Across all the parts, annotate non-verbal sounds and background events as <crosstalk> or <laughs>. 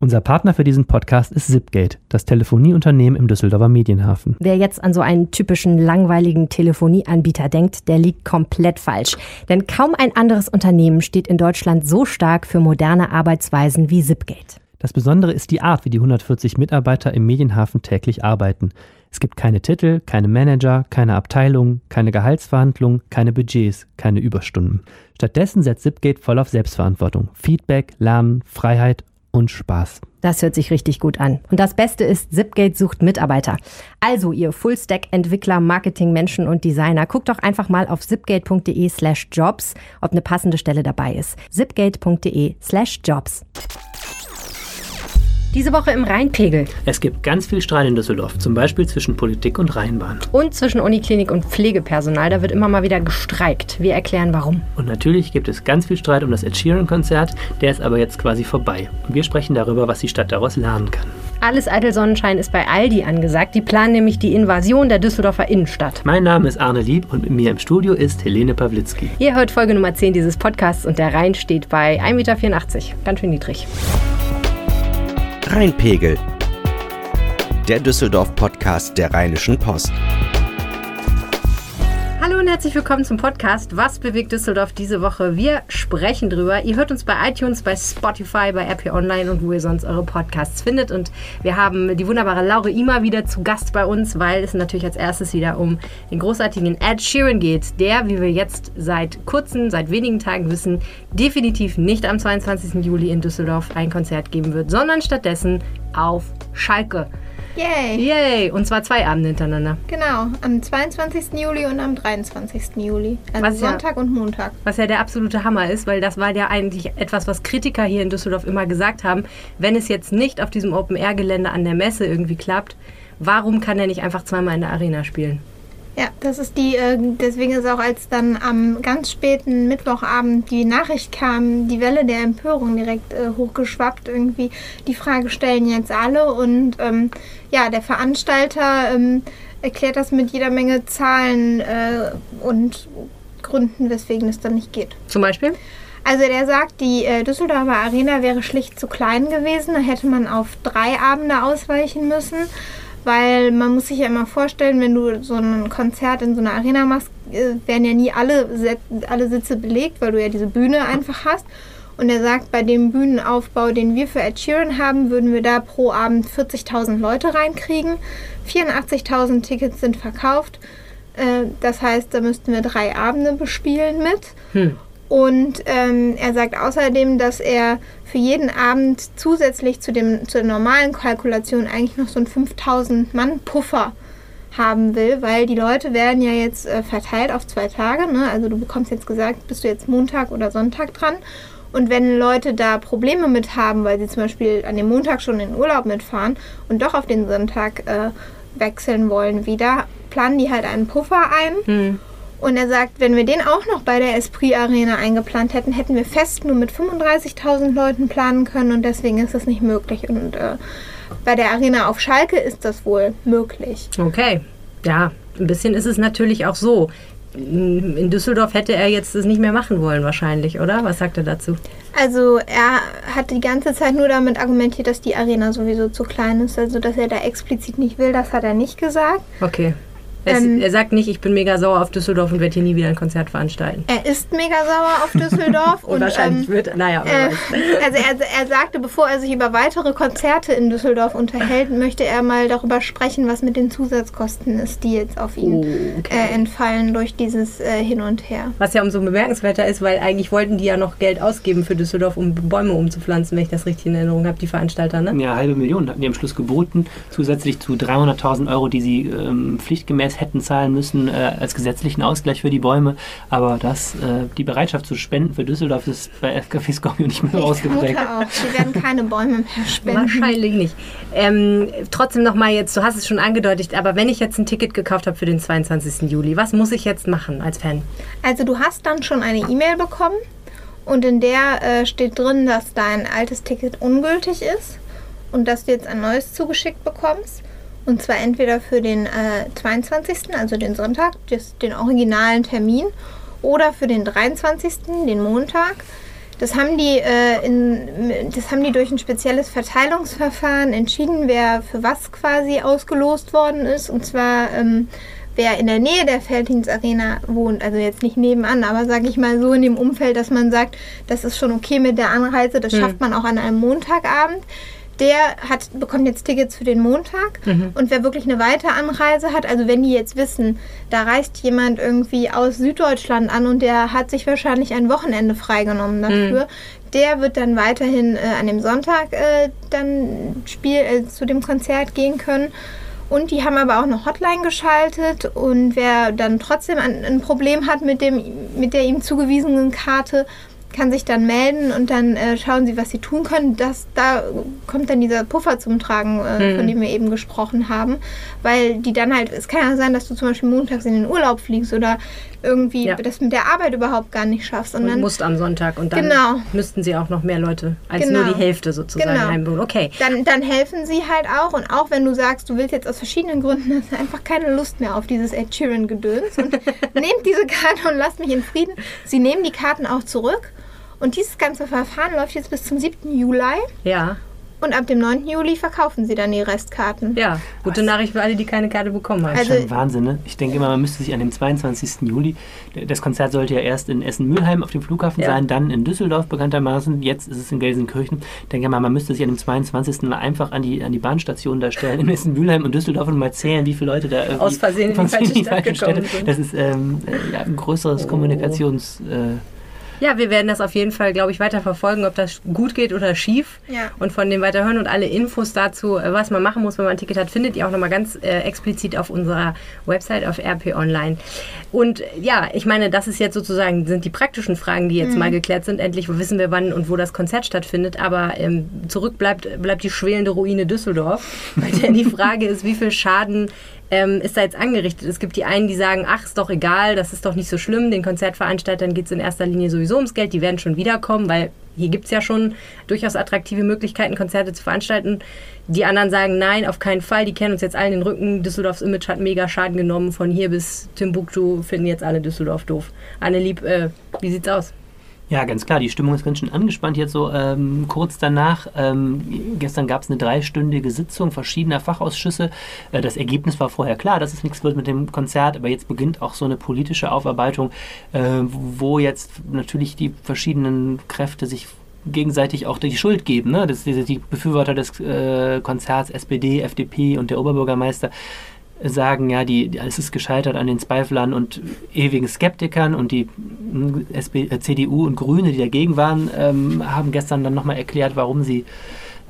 Unser Partner für diesen Podcast ist Zipgate, das Telefonieunternehmen im Düsseldorfer Medienhafen. Wer jetzt an so einen typischen langweiligen Telefonieanbieter denkt, der liegt komplett falsch. Denn kaum ein anderes Unternehmen steht in Deutschland so stark für moderne Arbeitsweisen wie Zipgate. Das Besondere ist die Art, wie die 140 Mitarbeiter im Medienhafen täglich arbeiten. Es gibt keine Titel, keine Manager, keine Abteilungen, keine Gehaltsverhandlungen, keine Budgets, keine Überstunden. Stattdessen setzt Zipgate voll auf Selbstverantwortung, Feedback, Lernen, Freiheit und Spaß. Das hört sich richtig gut an. Und das Beste ist, Zipgate sucht Mitarbeiter. Also ihr Fullstack-Entwickler, Marketing-Menschen und Designer, guckt doch einfach mal auf zipgate.de slash jobs, ob eine passende Stelle dabei ist. zipgate.de slash jobs. Diese Woche im Rheinpegel. Es gibt ganz viel Streit in Düsseldorf, zum Beispiel zwischen Politik und Rheinbahn. Und zwischen Uniklinik und Pflegepersonal. Da wird immer mal wieder gestreikt. Wir erklären warum. Und natürlich gibt es ganz viel Streit um das Ed Sheeran-Konzert. Der ist aber jetzt quasi vorbei. Und wir sprechen darüber, was die Stadt daraus lernen kann. Alles eitel Sonnenschein ist bei Aldi angesagt. Die planen nämlich die Invasion der Düsseldorfer Innenstadt. Mein Name ist Arne Lieb und mit mir im Studio ist Helene Pawlitzki. Ihr hört Folge Nummer 10 dieses Podcasts und der Rhein steht bei 1,84 Meter. Ganz schön niedrig. Rheinpegel. Der Düsseldorf-Podcast der Rheinischen Post. Hallo und herzlich willkommen zum Podcast Was bewegt Düsseldorf diese Woche? Wir sprechen drüber. Ihr hört uns bei iTunes, bei Spotify, bei RP Online und wo ihr sonst eure Podcasts findet. Und wir haben die wunderbare Laure Ima wieder zu Gast bei uns, weil es natürlich als erstes wieder um den großartigen Ed Sheeran geht, der, wie wir jetzt seit kurzem, seit wenigen Tagen wissen, definitiv nicht am 22. Juli in Düsseldorf ein Konzert geben wird, sondern stattdessen auf Schalke. Yay! Yay! Und zwar zwei Abende hintereinander. Genau, am 22. Juli und am 23. Juli. Also Was ja- Sonntag und Montag. Was ja der absolute Hammer ist, weil das war ja eigentlich etwas, was Kritiker hier in Düsseldorf immer gesagt haben. Wenn es jetzt nicht auf diesem Open-Air-Gelände an der Messe irgendwie klappt, warum kann er nicht einfach zweimal in der Arena spielen? Ja, das ist die, äh, deswegen ist auch als dann am ganz späten Mittwochabend die Nachricht kam, die Welle der Empörung direkt äh, hochgeschwappt irgendwie. Die Frage stellen jetzt alle und ähm, ja, der Veranstalter ähm, erklärt das mit jeder Menge Zahlen äh, und Gründen, weswegen es dann nicht geht. Zum Beispiel? Also der sagt, die äh, Düsseldorfer Arena wäre schlicht zu klein gewesen. Da hätte man auf drei Abende ausweichen müssen. Weil man muss sich ja immer vorstellen, wenn du so ein Konzert in so einer Arena machst, äh, werden ja nie alle, alle Sitze belegt, weil du ja diese Bühne einfach hast. Und er sagt, bei dem Bühnenaufbau, den wir für Ed Sheeran haben, würden wir da pro Abend 40.000 Leute reinkriegen. 84.000 Tickets sind verkauft. Äh, Das heißt, da müssten wir drei Abende bespielen mit. Hm. Und ähm, er sagt außerdem, dass er für jeden Abend zusätzlich zu, dem, zur normalen Kalkulation eigentlich noch so einen 5000 Mann Puffer haben will, weil die Leute werden ja jetzt äh, verteilt auf zwei Tage. Ne? Also du bekommst jetzt gesagt, bist du jetzt Montag oder Sonntag dran. Und wenn Leute da Probleme mit haben, weil sie zum Beispiel an dem Montag schon in den Urlaub mitfahren und doch auf den Sonntag äh, wechseln wollen wieder, planen die halt einen Puffer ein. Hm. Und er sagt, wenn wir den auch noch bei der Esprit Arena eingeplant hätten, hätten wir fest nur mit 35.000 Leuten planen können und deswegen ist das nicht möglich. Und äh, bei der Arena auf Schalke ist das wohl möglich. Okay. Ja, ein bisschen ist es natürlich auch so. In Düsseldorf hätte er jetzt das nicht mehr machen wollen, wahrscheinlich, oder? Was sagt er dazu? Also er hat die ganze Zeit nur damit argumentiert, dass die Arena sowieso zu klein ist. Also dass er da explizit nicht will, das hat er nicht gesagt. Okay. Es, Ähm. er sagt nicht, ich bin mega sauer auf Düsseldorf und werde hier nie wieder ein Konzert veranstalten. Er ist mega sauer auf Düsseldorf <laughs> Und, wahrscheinlich ähm, wird, naja, Äh, <laughs> also er, er sagte, bevor er sich über weitere Konzerte in Düsseldorf unterhält, möchte er mal darüber sprechen, was mit den Zusatzkosten ist, die jetzt auf ihn Oh, okay. äh, entfallen durch dieses äh, Hin und Her. Was ja umso bemerkenswerter ist, weil eigentlich wollten die ja noch Geld ausgeben für Düsseldorf, um Bäume umzupflanzen, wenn ich das richtig in Erinnerung habe, die Veranstalter, ne? Ja, halbe Million hatten die am Schluss geboten, zusätzlich zu 300.000 Euro, die sie ähm, pflichtgemäß hätten zahlen müssen äh, als gesetzlichen Ausgleich für die Bäume. Aber das, äh, die Bereitschaft zu spenden für Düsseldorf ist bei FKW Scorpio nicht mehr Ich ausgeprägt. auch, sie werden keine Bäume mehr spenden. Wahrscheinlich nicht. Ähm, trotzdem nochmal jetzt, du hast es schon angedeutet, aber wenn ich jetzt ein Ticket gekauft habe für den 22. Juli, was muss ich jetzt machen als Fan? Also du hast dann schon eine E-Mail bekommen und in der äh, steht drin, dass dein altes Ticket ungültig ist und dass du jetzt ein neues zugeschickt bekommst. Und zwar entweder für den äh, 22., also den Sonntag, das, den originalen Termin, oder für den 23., den Montag. Das haben die, äh, in, das haben die durch ein spezielles Verteilungsverfahren entschieden, wer für was quasi ausgelost worden ist. Und zwar ähm, wer in der Nähe der Felddienstarena wohnt, also jetzt nicht nebenan, aber sage ich mal so in dem Umfeld, dass man sagt, das ist schon okay mit der Anreise, das Mhm. schafft man auch an einem Montagabend. Der hat, bekommt jetzt Tickets für den Montag. Mhm. Und wer wirklich eine weitere Anreise hat, also wenn die jetzt wissen, da reist jemand irgendwie aus Süddeutschland an und der hat sich wahrscheinlich ein Wochenende freigenommen dafür, der wird dann weiterhin äh, an dem Sonntag äh, dann Spiel, äh, zu dem Konzert gehen können. Und die haben aber auch eine Hotline geschaltet und wer dann trotzdem ein, ein Problem hat mit, dem, mit der ihm zugewiesenen Karte, kann sich dann melden und dann äh, schauen sie, was sie tun können. Das, da kommt dann dieser Puffer zum Tragen, äh, von dem wir eben gesprochen haben. Weil die dann halt, es kann ja sein, dass du zum Beispiel montags in den Urlaub fliegst oder irgendwie Ja. das mit der Arbeit überhaupt gar nicht schaffst. Und Und dann, musst am Sonntag und dann Genau. müssten sie auch noch mehr Leute als Genau. nur die Hälfte sozusagen Genau. einbauen. Okay. dann, dann helfen sie halt auch. Und auch wenn du sagst, du willst jetzt aus verschiedenen Gründen, <laughs> hast du einfach keine Lust mehr auf dieses Ed Sheeran-Gedöns und <laughs> nehmt diese Karte und lasst mich in Frieden. Sie nehmen die Karten auch zurück. Und dieses ganze Verfahren läuft jetzt bis zum 7. Juli. Ja, Und ab dem 9. Juli verkaufen sie dann die Restkarten. ja. Gute Nachricht für alle, die keine Karte bekommen haben. Also- Schon Wahnsinn, ne? Ich denke immer, man müsste sich an dem 22. Juli, das Konzert sollte ja erst in Essen-Mülheim auf dem Flughafen Ja. sein, dann in Düsseldorf bekanntermaßen, jetzt ist es in Gelsenkirchen. Ich denke mal, man müsste sich an dem 22. einfach an die, an die Bahnstation da stellen, in Essen-Mülheim und Düsseldorf und mal zählen, wie viele Leute da irgendwie Aus Versehen in die aus <laughs> falsche Stadt gekommen sind. Das ist ähm, äh, ja, ein größeres Oh. Kommunikations... Äh, Ja, wir werden das auf jeden Fall, glaube ich, weiter verfolgen, ob das gut geht oder schief. Ja. Und von dem weiter hören und alle Infos dazu, äh, was man machen muss, wenn man ein Ticket hat, findet ihr auch nochmal ganz äh, explizit auf unserer Website auf RP Online. Und äh, ja, ich meine, das ist jetzt sozusagen, sind die praktischen Fragen, die jetzt mal geklärt sind. Endlich wissen wir, wann und wo das Konzert stattfindet. Aber ähm, zurück bleibt, bleibt die schwelende Ruine Düsseldorf. <laughs> Weil denn die Frage ist, wie viel Schaden ähm, ist da jetzt angerichtet. Es gibt die einen, die sagen, ach, ist doch egal, das ist doch nicht so schlimm. Den Konzertveranstaltern geht es in erster Linie sowieso ums Geld, die werden schon wiederkommen, weil hier gibt es ja schon durchaus attraktive Möglichkeiten, Konzerte zu veranstalten. Die anderen sagen, nein, auf keinen Fall, die kennen uns jetzt allen den Rücken. Düsseldorfs Image hat mega Schaden genommen. Von hier bis Timbuktu finden jetzt alle Düsseldorf doof. Annelieb, äh, wie sieht's aus? Ja, ganz klar. Die Stimmung ist ganz schön angespannt jetzt so ähm, kurz danach. Ähm, gestern gab es eine dreistündige Sitzung verschiedener Fachausschüsse. Äh, das Ergebnis war vorher klar, dass es nichts wird mit dem Konzert, aber jetzt beginnt auch so eine politische Aufarbeitung, äh, wo jetzt natürlich die verschiedenen Kräfte sich gegenseitig auch die Schuld geben. Ne? Das, die, die Befürworter des äh, Konzerts, SPD, FDP und der Oberbürgermeister sagen, ja, die, es ist gescheitert an den Zweiflern und ewigen Skeptikern und die SP, äh, CDU und Grüne, die dagegen waren, ähm, haben gestern dann nochmal erklärt, warum sie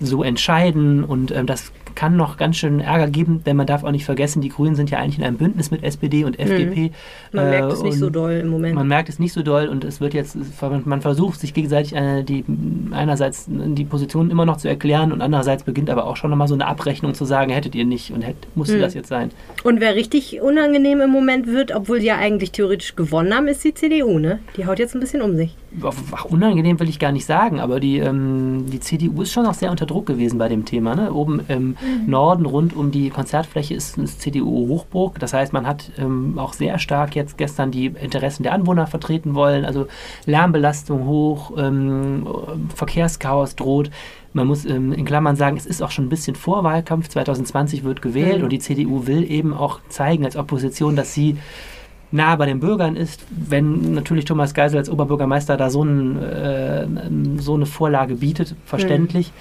so entscheiden und ähm, das kann noch ganz schön Ärger geben, denn man darf auch nicht vergessen, die Grünen sind ja eigentlich in einem Bündnis mit SPD und FDP. Man äh, merkt es nicht so doll im Moment. Man merkt es nicht so doll und es wird jetzt, man versucht sich gegenseitig äh, die, einerseits die Position immer noch zu erklären und andererseits beginnt aber auch schon nochmal so eine Abrechnung zu sagen, hättet ihr nicht und hätt, musste Hm. das jetzt sein. Und wer richtig unangenehm im Moment wird, obwohl sie ja eigentlich theoretisch gewonnen haben, ist die CDU, ne? Die haut jetzt ein bisschen um sich. Ach, unangenehm will ich gar nicht sagen, aber die, ähm, die CDU ist schon auch sehr unter Druck gewesen bei dem Thema. Ne? Oben im Norden rund um die Konzertfläche ist, ist CDU-Hochburg. Das heißt, man hat ähm, auch sehr stark jetzt gestern die Interessen der Anwohner vertreten wollen. Also Lärmbelastung hoch, ähm, Verkehrschaos droht. Man muss ähm, in Klammern sagen, es ist auch schon ein bisschen Vorwahlkampf. 2020 wird gewählt Mhm. und die CDU will eben auch zeigen als Opposition, dass sie nah bei den Bürgern ist, wenn natürlich Thomas Geisel als Oberbürgermeister da so, ein, äh, so eine Vorlage bietet, verständlich.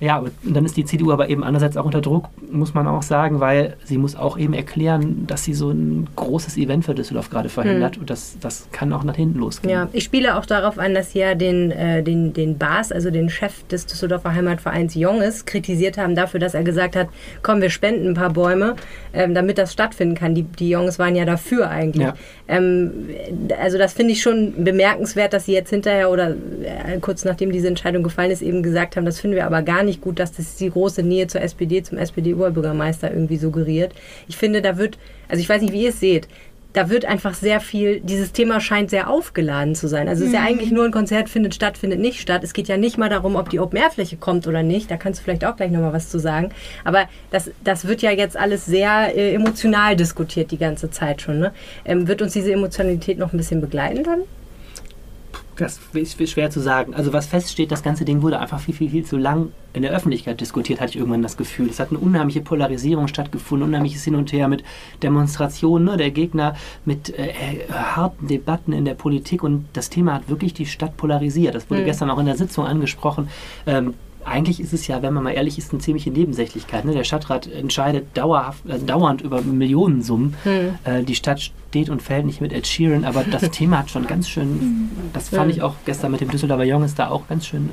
Ja, und dann ist die CDU aber eben andererseits auch unter Druck, muss man auch sagen, weil sie muss auch eben erklären, dass sie so ein großes Event für Düsseldorf gerade verhindert und das, das kann auch nach hinten losgehen. Ja, ich spiele auch darauf an, dass sie ja den, äh, den, den Bas, also den Chef des Düsseldorfer Heimatvereins Jonges, kritisiert haben dafür, dass er gesagt hat, komm, wir spenden ein paar Bäume, ähm, damit das stattfinden kann. Die, die Jonges waren ja dafür eigentlich. Ja. Ähm, also das finde ich schon bemerkenswert, dass sie jetzt hinterher oder äh, kurz nachdem diese Entscheidung gefallen ist, eben gesagt haben, das finden wir aber gar nicht gut, dass das die große Nähe zur SPD, zum SPD-Oberbürgermeister irgendwie suggeriert. Ich finde, da wird, also ich weiß nicht, wie ihr es seht, da wird einfach sehr viel, dieses Thema scheint sehr aufgeladen zu sein. Also es ist ja eigentlich nur ein Konzert, findet statt, findet nicht statt. Es geht ja nicht mal darum, ob die Open-Air-Fläche kommt oder nicht. Da kannst du vielleicht auch gleich nochmal was zu sagen. Aber das, das wird ja jetzt alles sehr äh, emotional diskutiert die ganze Zeit schon. Ne? Ähm, wird uns diese Emotionalität noch ein bisschen begleiten dann? Das ist schwer zu sagen. Also was feststeht, das ganze Ding wurde einfach viel, viel, viel zu lang in der Öffentlichkeit diskutiert, hatte ich irgendwann das Gefühl. Es hat eine unheimliche Polarisierung stattgefunden, unheimliches Hin und Her mit Demonstrationen ne, der Gegner, mit äh, harten Debatten in der Politik und das Thema hat wirklich die Stadt polarisiert. Das wurde mhm. gestern auch in der Sitzung angesprochen. Ähm, eigentlich ist es ja, wenn man mal ehrlich ist, eine ziemliche Nebensächlichkeit. Ne? Der Stadtrat entscheidet dauerhaft, also dauernd über Millionensummen. Hm. Äh, die Stadt steht und fällt nicht mit Ed Sheeran, aber das <laughs> Thema hat schon ganz schön, das fand ich auch gestern mit dem Düsseldorfer Jong ist da auch ganz schön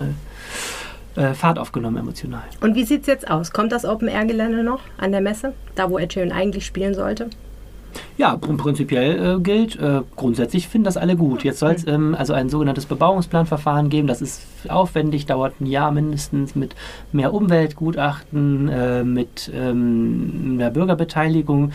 äh, äh, Fahrt aufgenommen emotional. Und wie sieht es jetzt aus? Kommt das Open-Air-Gelände noch an der Messe, da wo Ed Sheeran eigentlich spielen sollte? Ja, prinzipiell äh, gilt, äh, grundsätzlich finden das alle gut. Jetzt soll es ähm, also ein sogenanntes Bebauungsplanverfahren geben. Das ist aufwendig, dauert ein Jahr mindestens mit mehr Umweltgutachten, äh, mit ähm, mehr Bürgerbeteiligung.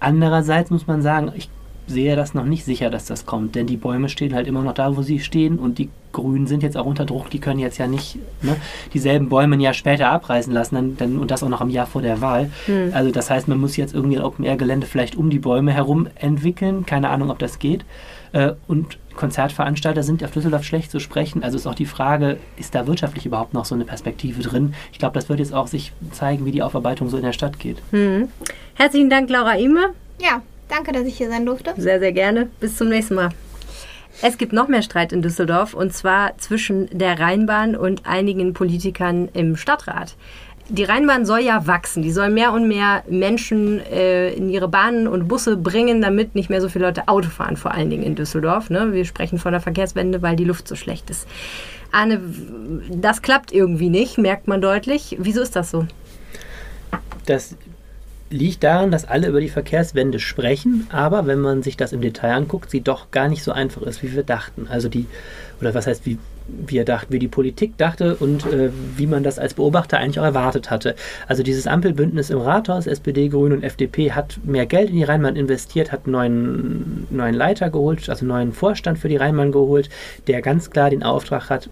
Andererseits muss man sagen, ich sehe das noch nicht sicher, dass das kommt, denn die Bäume stehen halt immer noch da, wo sie stehen und die Grünen sind jetzt auch unter Druck, die können jetzt ja nicht ne, dieselben Bäume ein Jahr später abreißen lassen dann, dann, und das auch noch im Jahr vor der Wahl. Hm. Also das heißt, man muss jetzt irgendwie ein Open-Air-Gelände vielleicht um die Bäume herum entwickeln, keine Ahnung, ob das geht. Äh, und Konzertveranstalter sind auf Düsseldorf schlecht zu sprechen. Also ist auch die Frage, ist da wirtschaftlich überhaupt noch so eine Perspektive drin? Ich glaube, das wird jetzt auch sich zeigen, wie die Aufarbeitung so in der Stadt geht. Hm. Herzlichen Dank, Laura Ime. Ja, Danke, dass ich hier sein durfte. Sehr, sehr gerne. Bis zum nächsten Mal. Es gibt noch mehr Streit in Düsseldorf und zwar zwischen der Rheinbahn und einigen Politikern im Stadtrat. Die Rheinbahn soll ja wachsen. Die soll mehr und mehr Menschen äh, in ihre Bahnen und Busse bringen, damit nicht mehr so viele Leute Auto fahren, vor allen Dingen in Düsseldorf. Ne? Wir sprechen von der Verkehrswende, weil die Luft so schlecht ist. Anne, das klappt irgendwie nicht, merkt man deutlich. Wieso ist das so? Das liegt daran, dass alle über die Verkehrswende sprechen, aber wenn man sich das im Detail anguckt, sie doch gar nicht so einfach ist, wie wir dachten. Also die, oder was heißt, wie wir dachten, wie die Politik dachte und äh, wie man das als Beobachter eigentlich auch erwartet hatte. Also dieses Ampelbündnis im Rathaus, SPD, Grüne und FDP, hat mehr Geld in die Rheinbahn investiert, hat einen neuen, neuen Leiter geholt, also einen neuen Vorstand für die Rheinbahn geholt, der ganz klar den Auftrag hat,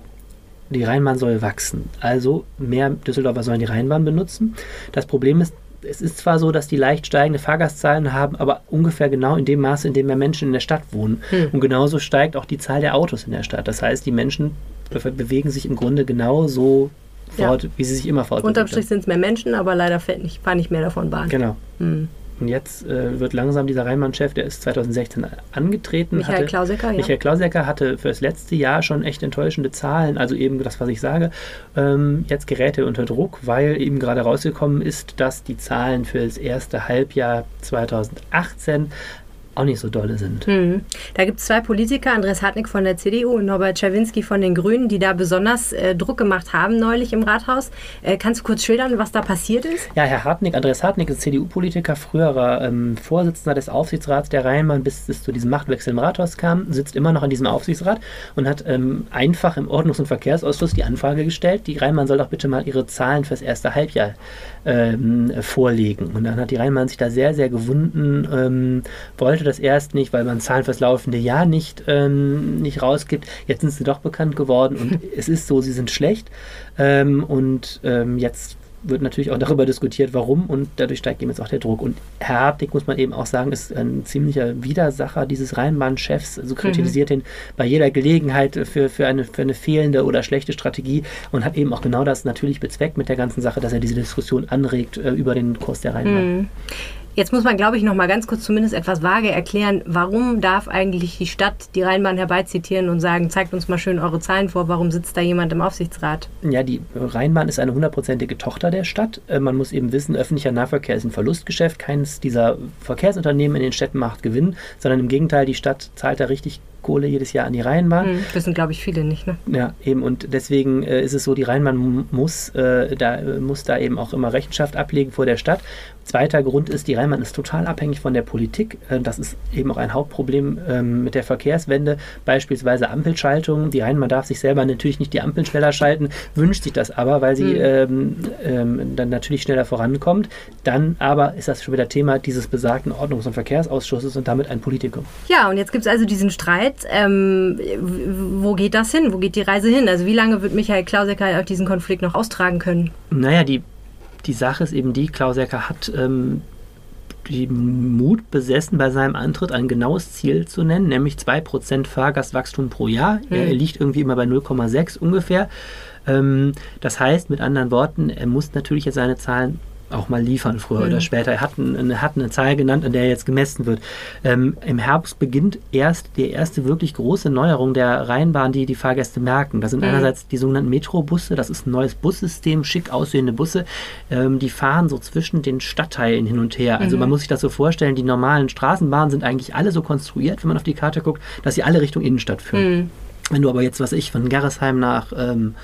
die Rheinbahn soll wachsen. Also mehr Düsseldorfer sollen die Rheinbahn benutzen. Das Problem ist, es ist zwar so, dass die leicht steigende Fahrgastzahlen haben, aber ungefähr genau in dem Maße, in dem mehr Menschen in der Stadt wohnen. Hm. Und genauso steigt auch die Zahl der Autos in der Stadt. Das heißt, die Menschen be bewegen sich im Grunde genauso fort, ja. wie sie sich immer fortbewegen. Unterm Strich sind es mehr Menschen, aber leider fährt nicht, fahren nicht mehr davon Bahn. Genau. Hm. Und jetzt äh, wird langsam dieser Rheinmann-Chef, der ist 2016 angetreten. Michael hatte, Klausecker, ja. Michael Klausecker hatte für das letzte Jahr schon echt enttäuschende Zahlen, also eben das, was ich sage. Ähm, jetzt gerät er unter Druck, weil eben gerade rausgekommen ist, dass die Zahlen für das erste Halbjahr 2018 auch nicht so dolle sind. Hm. Da gibt es zwei Politiker, Andres Hartnick von der CDU und Norbert Czerwinski von den Grünen, die da besonders äh, Druck gemacht haben neulich im Rathaus. Äh, kannst du kurz schildern, was da passiert ist? Ja, Herr Hartnick, Andres Hartnick ist CDU-Politiker, früherer ähm, Vorsitzender des Aufsichtsrats der Rheinbahn, bis es zu diesem Machtwechsel im Rathaus kam, sitzt immer noch in diesem Aufsichtsrat und hat ähm, einfach im Ordnungs- und Verkehrsausschuss die Anfrage gestellt, die Rheinbahn soll doch bitte mal ihre Zahlen fürs erste Halbjahr ähm, vorlegen. Und dann hat die Rheinbahn sich da sehr, sehr gewunden, ähm, wollte das erst nicht, weil man Zahlen fürs laufende Jahr nicht, ähm, nicht rausgibt. Jetzt sind sie doch bekannt geworden und <laughs> es ist so, sie sind schlecht. Ähm, und ähm, jetzt wird natürlich auch darüber diskutiert, warum und dadurch steigt eben jetzt auch der Druck. Und Herr Habdick, muss man eben auch sagen, ist ein ziemlicher Widersacher dieses Rheinbahn-Chefs, also kritisiert mhm. ihn bei jeder Gelegenheit für, für, eine, für eine fehlende oder schlechte Strategie und hat eben auch genau das natürlich bezweckt mit der ganzen Sache, dass er diese Diskussion anregt äh, über den Kurs der Rheinbahn. Mhm. Jetzt muss man, glaube ich, noch mal ganz kurz zumindest etwas vage erklären, warum darf eigentlich die Stadt die Rheinbahn herbeizitieren und sagen, zeigt uns mal schön eure Zahlen vor, warum sitzt da jemand im Aufsichtsrat? Ja, die Rheinbahn ist eine hundertprozentige Tochter der Stadt. Äh, man muss eben wissen, öffentlicher Nahverkehr ist ein Verlustgeschäft. Keines dieser Verkehrsunternehmen in den Städten macht Gewinn, sondern im Gegenteil, die Stadt zahlt da richtig Kohle jedes Jahr an die Rheinbahn. Hm, wissen, glaube ich, viele nicht. Ne? Ja, eben. Und deswegen äh, ist es so, die Rheinbahn muss, äh, da, muss da eben auch immer Rechenschaft ablegen vor der Stadt. Zweiter Grund ist, die Rheinbahn ist total abhängig von der Politik. Äh, das ist eben auch ein Hauptproblem ähm, mit der Verkehrswende, beispielsweise Ampelschaltung. Die Rheinbahn darf sich selber natürlich nicht die Ampeln schneller schalten, wünscht sich das aber, weil sie mhm. ähm, ähm, dann natürlich schneller vorankommt. Dann aber ist das schon wieder Thema dieses besagten Ordnungs- und Verkehrsausschusses und damit ein Politikum. Ja, und jetzt gibt es also diesen Streit. Ähm, wo geht das hin? Wo geht die Reise hin? Also wie lange wird Michael Klausecker diesen Konflikt noch austragen können? Naja, die die Sache ist eben die, Klaus Ecker hat ähm, den Mut besessen, bei seinem Antritt ein genaues Ziel zu nennen, nämlich 2% Fahrgastwachstum pro Jahr. Mhm. Er liegt irgendwie immer bei 0,6 ungefähr. Ähm, das heißt, mit anderen Worten, er muss natürlich jetzt seine Zahlen auch mal liefern, früher mhm. oder später. Er hat, ein, hat, eine Zahl genannt, an der er jetzt gemessen wird. Ähm, Im Herbst beginnt erst die erste wirklich große Neuerung der Rheinbahn, die die Fahrgäste merken. Das sind mhm. einerseits die sogenannten Metrobusse, das ist ein neues Bussystem, schick aussehende Busse. Ähm, die fahren so zwischen den Stadtteilen hin und her. Also mhm. man muss sich das so vorstellen, die normalen Straßenbahnen sind eigentlich alle so konstruiert, wenn man auf die Karte guckt, dass sie alle Richtung Innenstadt führen. Wenn du aber jetzt, was ich, von Gerresheim nach ähm,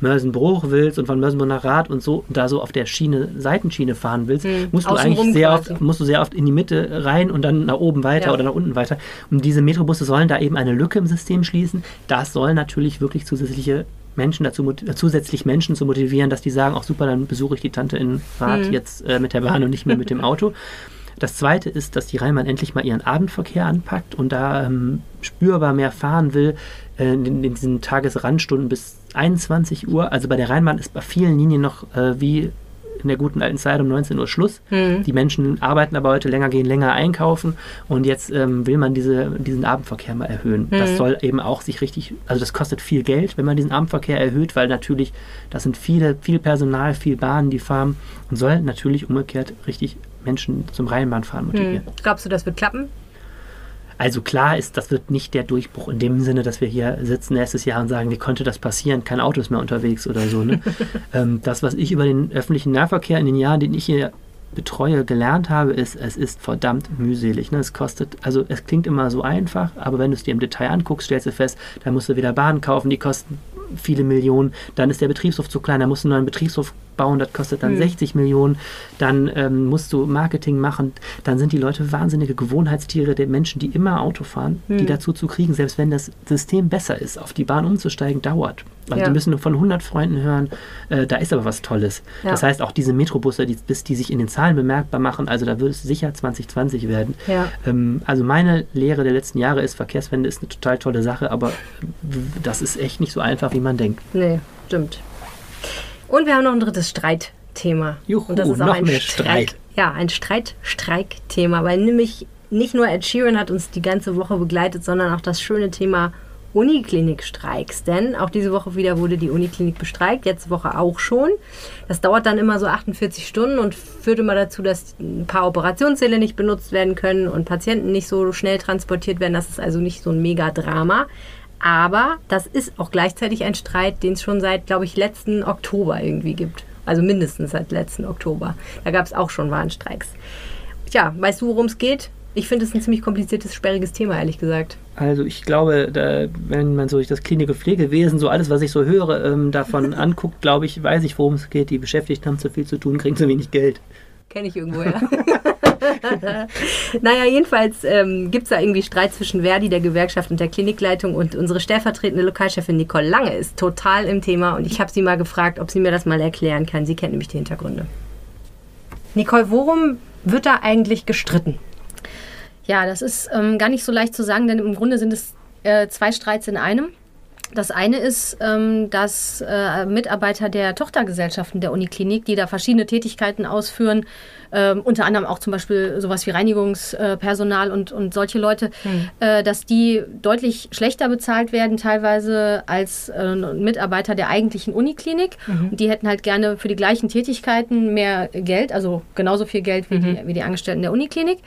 Mörsenbruch willst und von Mörsenbruch nach Rad und so, da so auf der Schiene, Seitenschiene fahren willst, hm, musst du eigentlich sehr oft, musst du sehr oft in die Mitte rein und dann nach oben weiter ja. oder nach unten weiter. Und diese Metrobusse sollen da eben eine Lücke im System schließen. Das soll natürlich wirklich zusätzliche Menschen dazu zusätzlich Menschen zu motivieren, dass die sagen, auch super, dann besuche ich die Tante in Rad hm. jetzt äh, mit der Bahn und nicht mehr mit dem <laughs> Auto. Das zweite ist, dass die Rheinbahn endlich mal ihren Abendverkehr anpackt und da ähm, spürbar mehr fahren will äh, in, in, diesen Tagesrandstunden bis 21 Uhr. Also bei der Rheinbahn ist bei vielen Linien noch äh, wie in der guten alten Zeit um 19 Uhr Schluss. Mhm. Die Menschen arbeiten aber heute länger, gehen länger einkaufen und jetzt ähm, will man diese, diesen Abendverkehr mal erhöhen. Mhm. Das soll eben auch sich richtig, also das kostet viel Geld, wenn man diesen Abendverkehr erhöht, weil natürlich das sind viele, viel Personal, viel Bahnen, die fahren und soll natürlich umgekehrt richtig Menschen zum Rheinbahnfahren motivieren. Hm. Glaubst du, das wird klappen? Also klar ist, das wird nicht der Durchbruch in dem Sinne, dass wir hier sitzen nächstes Jahr und sagen, wie konnte das passieren? Kein Auto ist mehr unterwegs oder so. Ne? <laughs> ähm, das, was ich über den öffentlichen Nahverkehr in den Jahren, den ich hier betreue, gelernt habe, ist, es ist verdammt mühselig. Ne? Es kostet, also es klingt immer so einfach, aber wenn du es dir im Detail anguckst, stellst du fest, da musst du wieder Bahnen kaufen, die kosten viele Millionen. Dann ist der Betriebshof zu klein, da musst du einen neuen Betriebshof bauen, das kostet dann mhm. 60 Millionen. Dann ähm, musst du Marketing machen. Dann sind die Leute wahnsinnige Gewohnheitstiere der Menschen, die immer Auto fahren, mhm. die dazu zu kriegen, selbst wenn das System besser ist, auf die Bahn umzusteigen, dauert. Also ja. die müssen von 100 Freunden hören, äh, da ist aber was Tolles. Ja. Das heißt, auch diese Metrobusse, die, die sich in den Zahlen bemerkbar machen, also da wird es sicher 2020 werden. Ja. Ähm, also meine Lehre der letzten Jahre ist, Verkehrswende ist eine total tolle Sache, aber das ist echt nicht so einfach, wie man denkt. Nee, stimmt. Und wir haben noch ein drittes Streitthema. Juhu, Und das ist auch noch ein mehr Streit. Streit. Ja, ein Streit-Streik-Thema, weil nämlich nicht nur Ed Sheeran hat uns die ganze Woche begleitet, sondern auch das schöne Thema Uniklinik-Streiks. Denn auch diese Woche wieder wurde die Uniklinik bestreikt, jetzt Woche auch schon. Das dauert dann immer so 48 Stunden und führt immer dazu, dass ein paar Operationssäle nicht benutzt werden können und Patienten nicht so schnell transportiert werden. Das ist also nicht so ein Mega-Drama. Aber das ist auch gleichzeitig ein Streit, den es schon seit, glaube ich, letzten Oktober irgendwie gibt. Also mindestens seit letzten Oktober. Da gab es auch schon Warnstreiks. Tja, weißt du, worum es geht? Ich finde es ein ziemlich kompliziertes, sperriges Thema, ehrlich gesagt. Also ich glaube, da, wenn man so das Klinik- und Pflegewesen, so alles, was ich so höre, ähm, davon <laughs> anguckt, glaube ich, weiß ich, worum es geht. Die Beschäftigten haben zu viel zu tun, kriegen zu wenig Geld. Kenne ich irgendwo, ja. <laughs> naja, jedenfalls ähm, gibt es da irgendwie Streit zwischen Verdi, der Gewerkschaft und der Klinikleitung und unsere stellvertretende Lokalchefin Nicole Lange ist total im Thema und ich habe sie mal gefragt, ob sie mir das mal erklären kann. Sie kennt nämlich die Hintergründe. Nicole, worum wird da eigentlich gestritten? Ja, das ist ähm, gar nicht so leicht zu sagen, denn im Grunde sind es äh, zwei Streits in einem. Das eine ist, ähm, dass äh, Mitarbeiter der Tochtergesellschaften der Uniklinik, die da verschiedene Tätigkeiten ausführen, ähm, unter anderem auch zum Beispiel sowas wie Reinigungspersonal und, und solche Leute, mhm. dass die deutlich schlechter bezahlt werden, teilweise als äh, Mitarbeiter der eigentlichen Uniklinik. Mhm. Und die hätten halt gerne für die gleichen Tätigkeiten mehr Geld, also genauso viel Geld wie, mhm. die, wie die Angestellten der Uniklinik.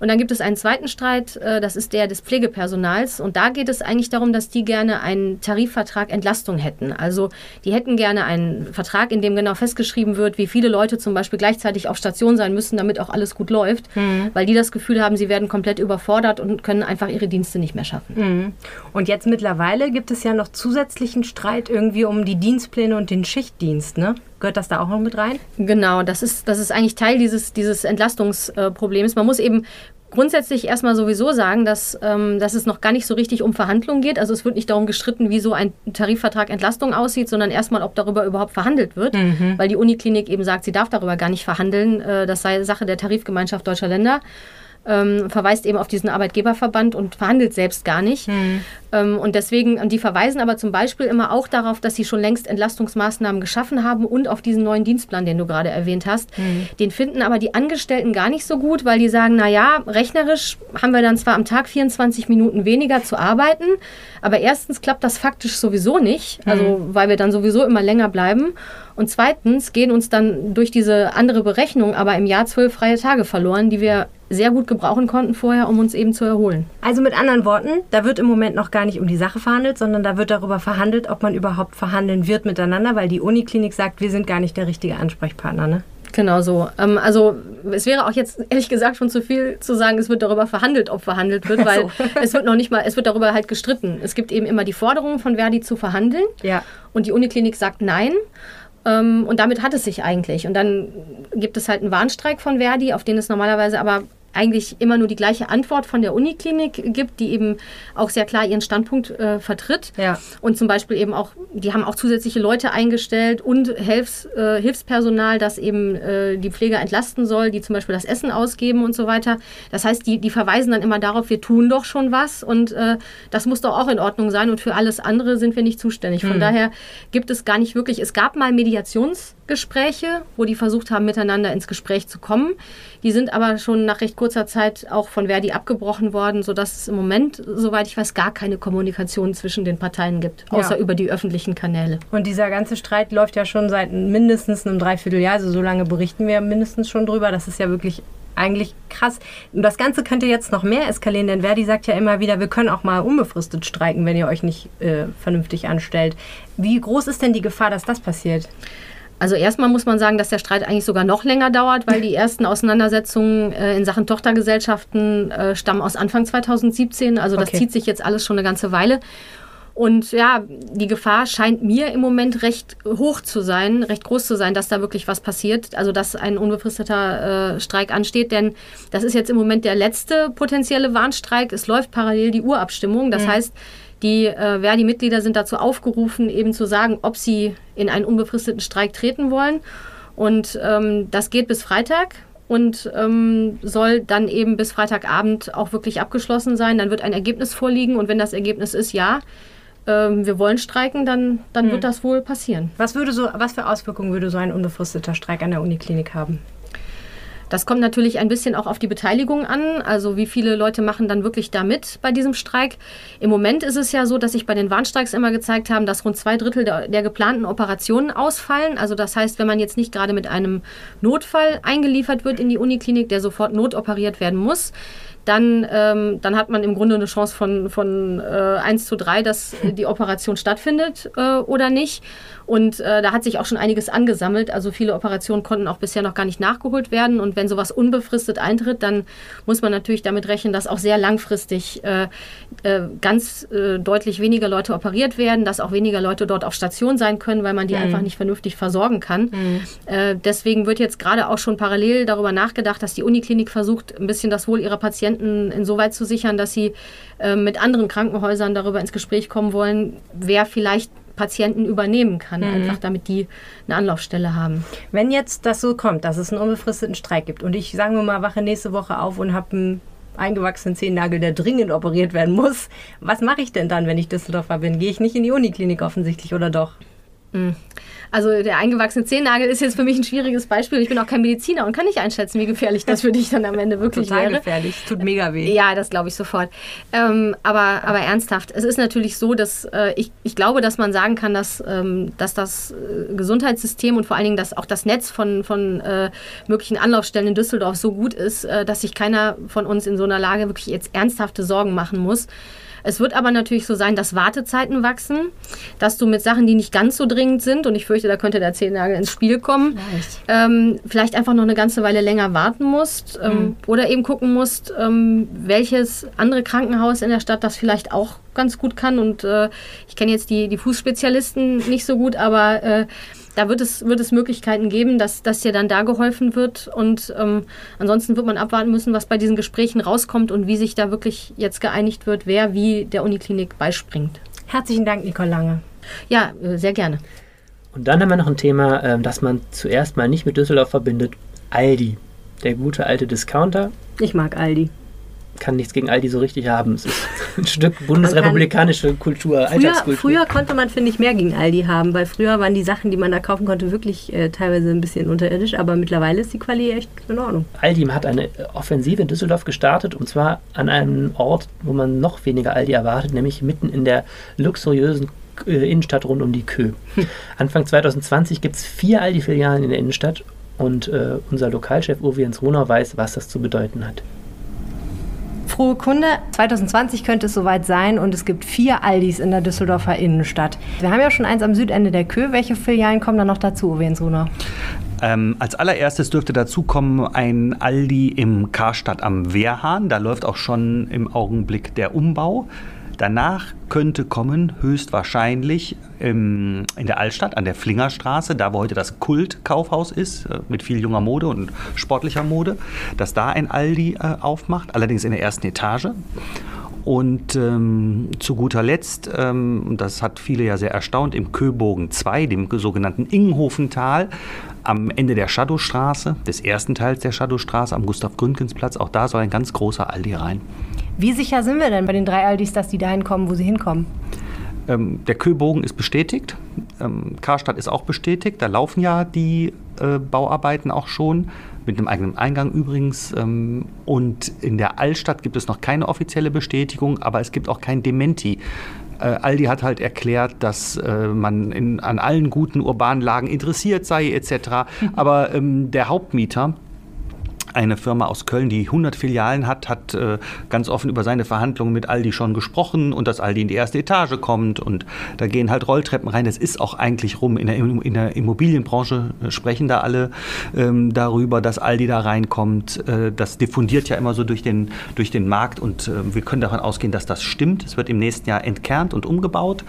Und dann gibt es einen zweiten Streit, äh, das ist der des Pflegepersonals. Und da geht es eigentlich darum, dass die gerne einen Tarifvertrag Entlastung hätten. Also die hätten gerne einen Vertrag, in dem genau festgeschrieben wird, wie viele Leute zum Beispiel gleichzeitig auf Station sein müssen, damit auch alles gut läuft, mhm. weil die das Gefühl haben, sie werden komplett überfordert und können einfach ihre Dienste nicht mehr schaffen. Mhm. Und jetzt mittlerweile gibt es ja noch zusätzlichen Streit irgendwie um die Dienstpläne und den Schichtdienst, ne? Gehört das da auch noch mit rein? Genau, das ist, das ist eigentlich Teil dieses, dieses Entlastungsproblems. Man muss eben grundsätzlich erstmal sowieso sagen, dass, ähm, dass es noch gar nicht so richtig um Verhandlungen geht. Also es wird nicht darum gestritten, wie so ein Tarifvertrag Entlastung aussieht, sondern erstmal, ob darüber überhaupt verhandelt wird. Mhm. Weil die Uniklinik eben sagt, sie darf darüber gar nicht verhandeln. Äh, das sei Sache der Tarifgemeinschaft deutscher Länder. Ähm, verweist eben auf diesen Arbeitgeberverband und verhandelt selbst gar nicht. Hm. Ähm, und deswegen, und die verweisen aber zum Beispiel immer auch darauf, dass sie schon längst Entlastungsmaßnahmen geschaffen haben und auf diesen neuen Dienstplan, den du gerade erwähnt hast. Den finden aber die Angestellten gar nicht so gut, weil die sagen, naja, rechnerisch haben wir dann zwar am Tag 24 Minuten weniger zu arbeiten, aber erstens klappt das faktisch sowieso nicht, also weil wir dann sowieso immer länger bleiben. Und zweitens gehen uns dann durch diese andere Berechnung aber im Jahr zwölf freie Tage verloren, die wir sehr gut gebrauchen konnten vorher, um uns eben zu erholen. Also mit anderen Worten, da wird im Moment noch gar nicht um die Sache verhandelt, sondern da wird darüber verhandelt, ob man überhaupt verhandeln wird miteinander, weil die Uniklinik sagt, wir sind gar nicht der richtige Ansprechpartner. Ne? Genau so. Ähm, also es wäre auch jetzt ehrlich gesagt schon zu viel zu sagen, es wird darüber verhandelt, ob verhandelt wird, weil <laughs> es wird noch nicht mal, es wird darüber halt gestritten. Es gibt eben immer die Forderung von Verdi zu verhandeln Ja. und die Uniklinik sagt nein. Ähm, und damit hat es sich eigentlich. Und dann gibt es halt einen Warnstreik von Verdi, auf den es normalerweise aber eigentlich immer nur die gleiche Antwort von der Uniklinik gibt, die eben auch sehr klar ihren Standpunkt äh, vertritt. Ja. Und zum Beispiel eben auch, die haben auch zusätzliche Leute eingestellt und Hilfs, äh, Hilfspersonal, das eben äh, die Pfleger entlasten soll, die zum Beispiel das Essen ausgeben und so weiter. Das heißt, die, die verweisen dann immer darauf, wir tun doch schon was und äh, das muss doch auch in Ordnung sein und für alles andere sind wir nicht zuständig. Von daher gibt es gar nicht wirklich, es gab mal Mediationsgespräche, wo die versucht haben, miteinander ins Gespräch zu kommen. Die sind aber schon nach recht kurzer Zeit auch von Verdi abgebrochen worden, sodass es im Moment, soweit ich weiß, gar keine Kommunikation zwischen den Parteien gibt, außer Ja. über die öffentlichen Kanäle. Und dieser ganze Streit läuft ja schon seit mindestens einem Dreivierteljahr, also so lange berichten wir mindestens schon drüber. Das ist ja wirklich eigentlich krass. Und das Ganze könnte jetzt noch mehr eskalieren, denn Verdi sagt ja immer wieder, wir können auch mal unbefristet streiken, wenn ihr euch nicht äh, vernünftig anstellt. Wie groß ist denn die Gefahr, dass das passiert? Also erstmal muss man sagen, dass der Streit eigentlich sogar noch länger dauert, weil die ersten Auseinandersetzungen äh, in Sachen Tochtergesellschaften äh, stammen aus Anfang 2017. Also das Okay. zieht sich jetzt alles schon eine ganze Weile. Und ja, die Gefahr scheint mir im Moment recht hoch zu sein, recht groß zu sein, dass da wirklich was passiert. Also dass ein unbefristeter äh, Streik ansteht, denn das ist jetzt im Moment der letzte potenzielle Warnstreik. Es läuft parallel die Urabstimmung. Das heißt, die äh, Verdi-Mitglieder sind dazu aufgerufen, eben zu sagen, ob sie in einen unbefristeten Streik treten wollen. Und ähm, das geht bis Freitag und ähm, soll dann eben bis Freitagabend auch wirklich abgeschlossen sein. Dann wird ein Ergebnis vorliegen und wenn das Ergebnis ist, ja, ähm, wir wollen streiken, dann, dann wird das wohl passieren. Was, würde so, was für Auswirkungen würde so ein unbefristeter Streik an der Uniklinik haben? Das kommt natürlich ein bisschen auch auf die Beteiligung an. Also wie viele Leute machen dann wirklich da mit bei diesem Streik. Im Moment ist es ja so, dass sich bei den Warnstreiks immer gezeigt haben, dass rund zwei Drittel der, der geplanten Operationen ausfallen. Also das heißt, wenn man jetzt nicht gerade mit einem Notfall eingeliefert wird in die Uniklinik, der sofort notoperiert werden muss, dann, ähm, dann hat man im Grunde eine Chance von, von äh, 1 zu 3, dass die Operation stattfindet äh, oder nicht. Und äh, da hat sich auch schon einiges angesammelt. Also viele Operationen konnten auch bisher noch gar nicht nachgeholt werden. Und wenn sowas unbefristet eintritt, dann muss man natürlich damit rechnen, dass auch sehr langfristig äh, äh, ganz äh, deutlich weniger Leute operiert werden, dass auch weniger Leute dort auf Station sein können, weil man die einfach nicht vernünftig versorgen kann. Äh, deswegen wird jetzt gerade auch schon parallel darüber nachgedacht, dass die Uniklinik versucht, ein bisschen das Wohl ihrer Patienten insoweit zu sichern, dass sie äh, mit anderen Krankenhäusern darüber ins Gespräch kommen wollen, wer vielleicht Patienten übernehmen kann, einfach damit die eine Anlaufstelle haben. Wenn jetzt das so kommt, dass es einen unbefristeten Streik gibt und ich, sagen wir mal, wache nächste Woche auf und habe einen eingewachsenen Zehennagel, der dringend operiert werden muss, was mache ich denn dann, wenn ich Düsseldorfer bin? Gehe ich nicht in die Uniklinik offensichtlich oder doch? Also der eingewachsene Zehennagel ist jetzt für mich ein schwieriges Beispiel. Ich bin auch kein Mediziner und kann nicht einschätzen, wie gefährlich das für dich dann am Ende wirklich Total wäre. gefährlich, es tut mega weh. Ja, das glaube ich sofort. Ähm, aber, aber ernsthaft, es ist natürlich so, dass äh, ich, ich glaube, dass man sagen kann, dass, ähm, dass das äh, Gesundheitssystem und vor allen Dingen dass auch das Netz von, von äh, möglichen Anlaufstellen in Düsseldorf so gut ist, äh, dass sich keiner von uns in so einer Lage wirklich jetzt ernsthafte Sorgen machen muss. Es wird aber natürlich so sein, dass Wartezeiten wachsen, dass du mit Sachen, die nicht ganz so dringend sind, und ich fürchte, da könnte der Zehennagel ins Spiel kommen, ähm, vielleicht einfach noch eine ganze Weile länger warten musst ähm, oder eben gucken musst, ähm, welches andere Krankenhaus in der Stadt das vielleicht auch ganz gut kann. Und äh, ich kenne jetzt die, die Fußspezialisten nicht so gut, aber äh, da wird es, wird es Möglichkeiten geben, dass, dass dir dann da geholfen wird. Und ähm, ansonsten wird man abwarten müssen, was bei diesen Gesprächen rauskommt und wie sich da wirklich jetzt geeinigt wird, wer wie der Uniklinik beispringt. Herzlichen Dank, Nicole Lange. Ja, äh, sehr gerne. Und dann haben wir noch ein Thema, ähm, das man zuerst mal nicht mit Düsseldorf verbindet. Aldi. der gute alte Discounter. Ich mag Aldi. Kann nichts gegen Aldi so richtig haben. Es ist <laughs> ein Stück bundesrepublikanische Kultur, Früher, Alltagskultur. früher konnte man, finde ich, mehr gegen Aldi haben, weil früher waren die Sachen, die man da kaufen konnte, wirklich äh, teilweise ein bisschen unterirdisch, aber mittlerweile ist die Qualität echt in Ordnung. Aldi hat eine Offensive in Düsseldorf gestartet und zwar an einem Ort, wo man noch weniger Aldi erwartet, nämlich mitten in der luxuriösen äh, Innenstadt rund um die Kö. <laughs> Anfang 2020 gibt es vier Aldi-Filialen in der Innenstadt und äh, unser Lokalchef Uwe Jens Runau weiß, was das zu bedeuten hat. Frohe Kunde, 2020 könnte es soweit sein und es gibt vier Aldis in der Düsseldorfer Innenstadt. Wir haben ja schon eins am Südende der Kö. Welche Filialen kommen da noch dazu, Uwe Runau? Ähm, als allererstes dürfte dazu kommen ein Aldi im Karstadt am Wehrhahn. Da läuft auch schon im Augenblick der Umbau. Danach könnte kommen, höchstwahrscheinlich, im, in der Altstadt an der Flingerstraße, da wo heute das Kult-Kaufhaus ist, äh, mit viel junger Mode und sportlicher Mode, dass da ein Aldi äh, aufmacht, allerdings in der ersten Etage. Und ähm, zu guter Letzt, ähm, das hat viele ja sehr erstaunt, im Köbogen 2, dem sogenannten Ingenhofental, am Ende der Shadowstraße, des ersten Teils der Shadowstraße, am Gustav-Gründgens-Platz, auch da soll ein ganz großer Aldi rein. Wie sicher sind wir denn bei den drei Aldis, dass die dahin kommen, wo sie hinkommen? Ähm, der Köbogen ist bestätigt, ähm, Karstadt ist auch bestätigt, da laufen ja die äh, Bauarbeiten auch schon, mit einem eigenen Eingang übrigens. Ähm, und in der Altstadt gibt es noch keine offizielle Bestätigung, aber es gibt auch kein Dementi. Äh, Aldi hat halt erklärt, dass äh, man in, an allen guten urbanen Lagen interessiert sei etc. <laughs> Aber ähm, der Hauptmieter, eine Firma aus Köln, die 100 Filialen hat, hat äh, ganz offen über seine Verhandlungen mit Aldi schon gesprochen und dass Aldi in die erste Etage kommt und da gehen halt Rolltreppen rein. Das ist auch eigentlich rum. In der, in der Immobilienbranche äh, sprechen da alle ähm, darüber, dass Aldi da reinkommt. Äh, das diffundiert ja immer so durch den, durch den Markt und wir können davon ausgehen, dass das stimmt. Es wird im nächsten Jahr entkernt und umgebaut.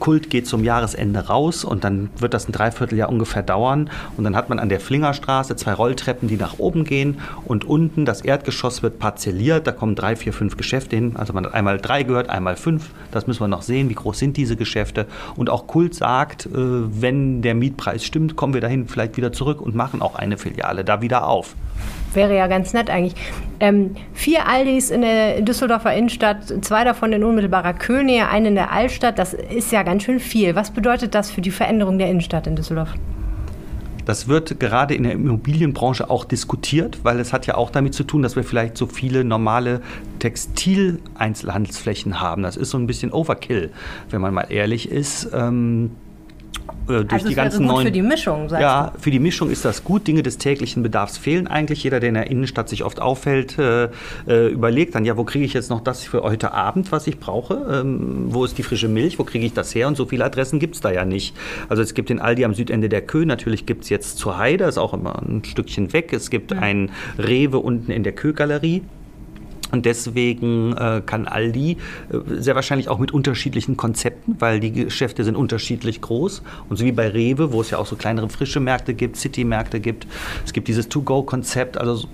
Kult geht zum Jahresende raus und dann wird das ein Dreivierteljahr ungefähr dauern und dann hat man an der Flingerstraße zwei Rolltreppen, die nach oben gehen und unten das Erdgeschoss wird parzelliert. Da kommen drei, vier, fünf Geschäfte hin. Also man hat einmal drei gehört, einmal fünf. Das müssen wir noch sehen, wie groß sind diese Geschäfte. Und auch Kult sagt, äh, wenn der Mietpreis stimmt, kommen wir dahin vielleicht wieder zurück und machen auch eine Filiale da wieder auf. Wäre ja ganz nett eigentlich. Ähm, vier Aldis in der Düsseldorfer Innenstadt, zwei davon in unmittelbarer Könige, eine in der Altstadt. Das ist ja ganz schön viel. Was bedeutet das für die Veränderung der Innenstadt in Düsseldorf? Das wird gerade in der Immobilienbranche auch diskutiert, weil es hat ja auch damit zu tun, dass wir vielleicht so viele normale Textil-Einzelhandelsflächen haben. Das ist so ein bisschen Overkill, wenn man mal ehrlich ist. Ähm, äh, durch also die es wäre ganzen gut neuen. für die Mischung, sagst ja, für die Mischung ist das gut. Dinge des täglichen Bedarfs fehlen eigentlich. Jeder, der in der Innenstadt sich oft auffällt, äh, äh, überlegt dann, ja, wo kriege ich jetzt noch das für heute Abend, was ich brauche? Ähm, wo ist die frische Milch? Wo kriege ich das her? Und so viele Adressen gibt es da ja nicht. Also es gibt den Aldi am Südende der Kö, natürlich gibt es jetzt zur Heide, ist auch immer ein Stückchen weg. Es gibt ein Rewe unten in der Kö-Galerie. Und deswegen äh, kann Aldi äh, sehr wahrscheinlich auch mit unterschiedlichen Konzepten, weil die Geschäfte sind unterschiedlich groß. Und so wie bei Rewe, wo es ja auch so kleinere frische Märkte gibt, City-Märkte gibt, es gibt dieses To-Go-Konzept. Also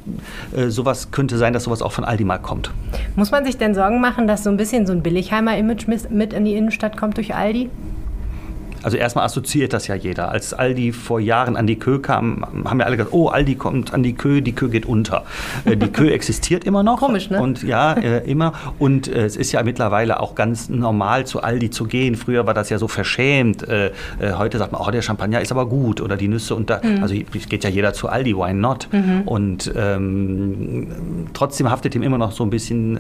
äh, sowas könnte sein, dass sowas auch von Aldi mal kommt. Muss man sich denn Sorgen machen, dass so ein bisschen so ein Billigheimer-Image mit in die Innenstadt kommt durch Aldi? Also erstmal assoziiert das ja jeder. Als Aldi vor Jahren an die Kö kam, haben ja alle gesagt, oh, Aldi kommt an die Kö, die Kö geht unter. Äh, die Kö <laughs> existiert immer noch. Komisch, ne? Und ja, äh, immer. Und äh, es ist ja mittlerweile auch ganz normal, zu Aldi zu gehen. Früher war das ja so verschämt. Äh, heute sagt man, oh, der Champagner ist aber gut oder die Nüsse und da. Mhm. Also es geht ja jeder zu Aldi, why not? Und ähm, trotzdem haftet ihm immer noch so ein bisschen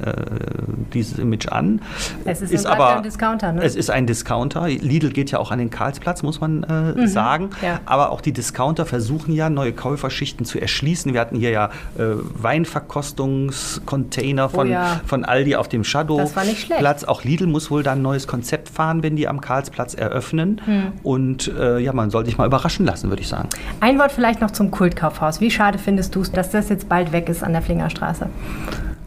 dieses Image an. Es ist und bleibt ein Discounter, ne? Es ist ein Discounter. Lidl geht ja auch an den Karlsplatz, muss man äh, sagen. Mhm. ja. Aber auch die Discounter versuchen ja, neue Käuferschichten zu erschließen. Wir hatten hier ja äh, Weinverkostungscontainer von, Oh ja. von Aldi auf dem Shadow. Das war nicht schlecht. Platz. Auch Lidl muss wohl da ein neues Konzept fahren, wenn die am Karlsplatz eröffnen. Hm. Und äh, ja, man soll sich mal überraschen lassen, würde ich sagen. Ein Wort vielleicht noch zum Kultkaufhaus. Wie schade findest du es, dass das jetzt bald weg ist an der Flingerstraße?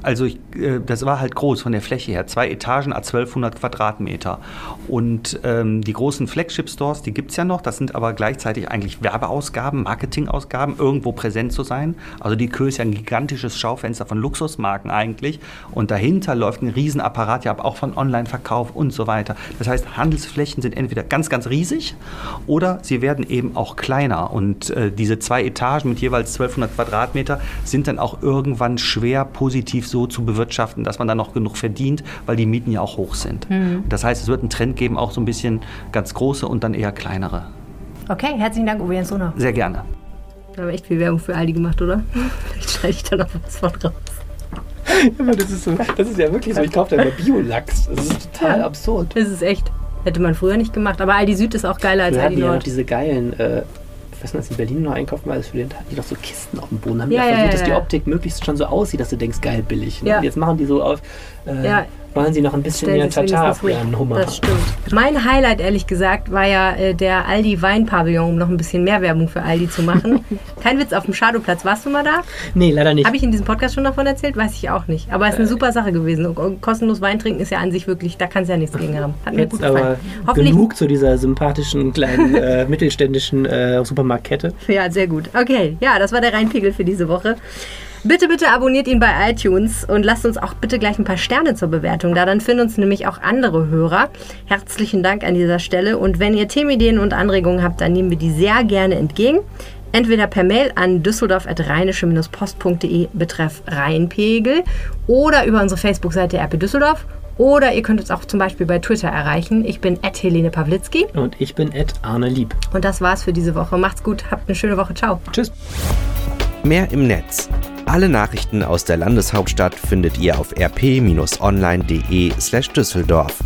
Also ich, äh, das war halt groß von der Fläche her. Zwei Etagen, 1200 Quadratmeter. Und ähm, die großen Flagship-Stores, die gibt es ja noch. Das sind aber gleichzeitig eigentlich Werbeausgaben, Marketingausgaben, irgendwo präsent zu sein. Also die Kö ist ja ein gigantisches Schaufenster von Luxusmarken eigentlich. Und dahinter läuft ein Riesenapparat ja auch von Online-Verkauf und so weiter. Das heißt, Handelsflächen sind entweder ganz, ganz riesig oder sie werden eben auch kleiner. Und äh, diese zwei Etagen mit jeweils 1200 Quadratmeter sind dann auch irgendwann schwer positiv so zu bewirtschaften, dass man dann noch genug verdient, weil die Mieten ja auch hoch sind. Mhm. Das heißt, es wird einen Trend geben, auch so ein bisschen ganz große und dann eher kleinere. Okay, herzlichen Dank, Uwe Jensona. Sehr gerne. Wir haben echt viel Werbung für Aldi gemacht, oder? <laughs> Vielleicht schneide ich da noch was von raus. <laughs> das ist, so, das ist ja wirklich so, ich kaufe da immer Biolachs. Das ist total ja, absurd. Das ist echt. Hätte man früher nicht gemacht. Aber Aldi Süd ist auch geiler als Aldi Nord. Ja diese geilen äh, weiß nicht, als in Berlin noch einkaufen war als Student, hatten die noch so Kisten auf dem Boden. Haben ja, ja, versucht, ja, dass die Optik möglichst schon so aussieht, dass du denkst, geil, billig. Ne? Ja. Jetzt machen die so auf, äh, wollen sie noch ein bisschen mehr Tatar für einen Hummer. Das stimmt. Mein Highlight, ehrlich gesagt, war ja äh, der Aldi Weinpavillon, um noch ein bisschen mehr Werbung für Aldi zu machen. <laughs> Kein Witz, auf dem Shadowplatz. Warst du mal da? Nee, leider nicht. Habe ich in diesem Podcast schon davon erzählt? Weiß ich auch nicht. Aber es ist eine äh. super Sache gewesen. Und kostenlos Wein trinken ist ja an sich wirklich, da kannst du ja nichts gegen haben. Hat mir Jetzt gut gefallen. Hoffentlich genug zu dieser sympathischen kleinen <laughs> äh, mittelständischen äh, Supermarktkette. Ja, sehr gut. Okay, ja, das war der Reinpegel für diese Woche. Bitte, bitte abonniert ihn bei iTunes und lasst uns auch bitte gleich ein paar Sterne zur Bewertung da. Dann finden uns nämlich auch andere Hörer. Herzlichen Dank an dieser Stelle. Und wenn ihr Themenideen und Anregungen habt, dann nehmen wir die sehr gerne entgegen. Entweder per Mail an düsseldorf.rheinische-post.de betreff Rheinpegel oder über unsere Facebook-Seite RP Düsseldorf oder ihr könnt uns auch zum Beispiel bei Twitter erreichen. Ich bin Helene Pawlitzki. Und ich bin Arne Lieb. Und das war's für diese Woche. Macht's gut, habt eine schöne Woche. Ciao. Tschüss. Mehr im Netz alle Nachrichten aus der Landeshauptstadt findet ihr auf rp-online.de/düsseldorf.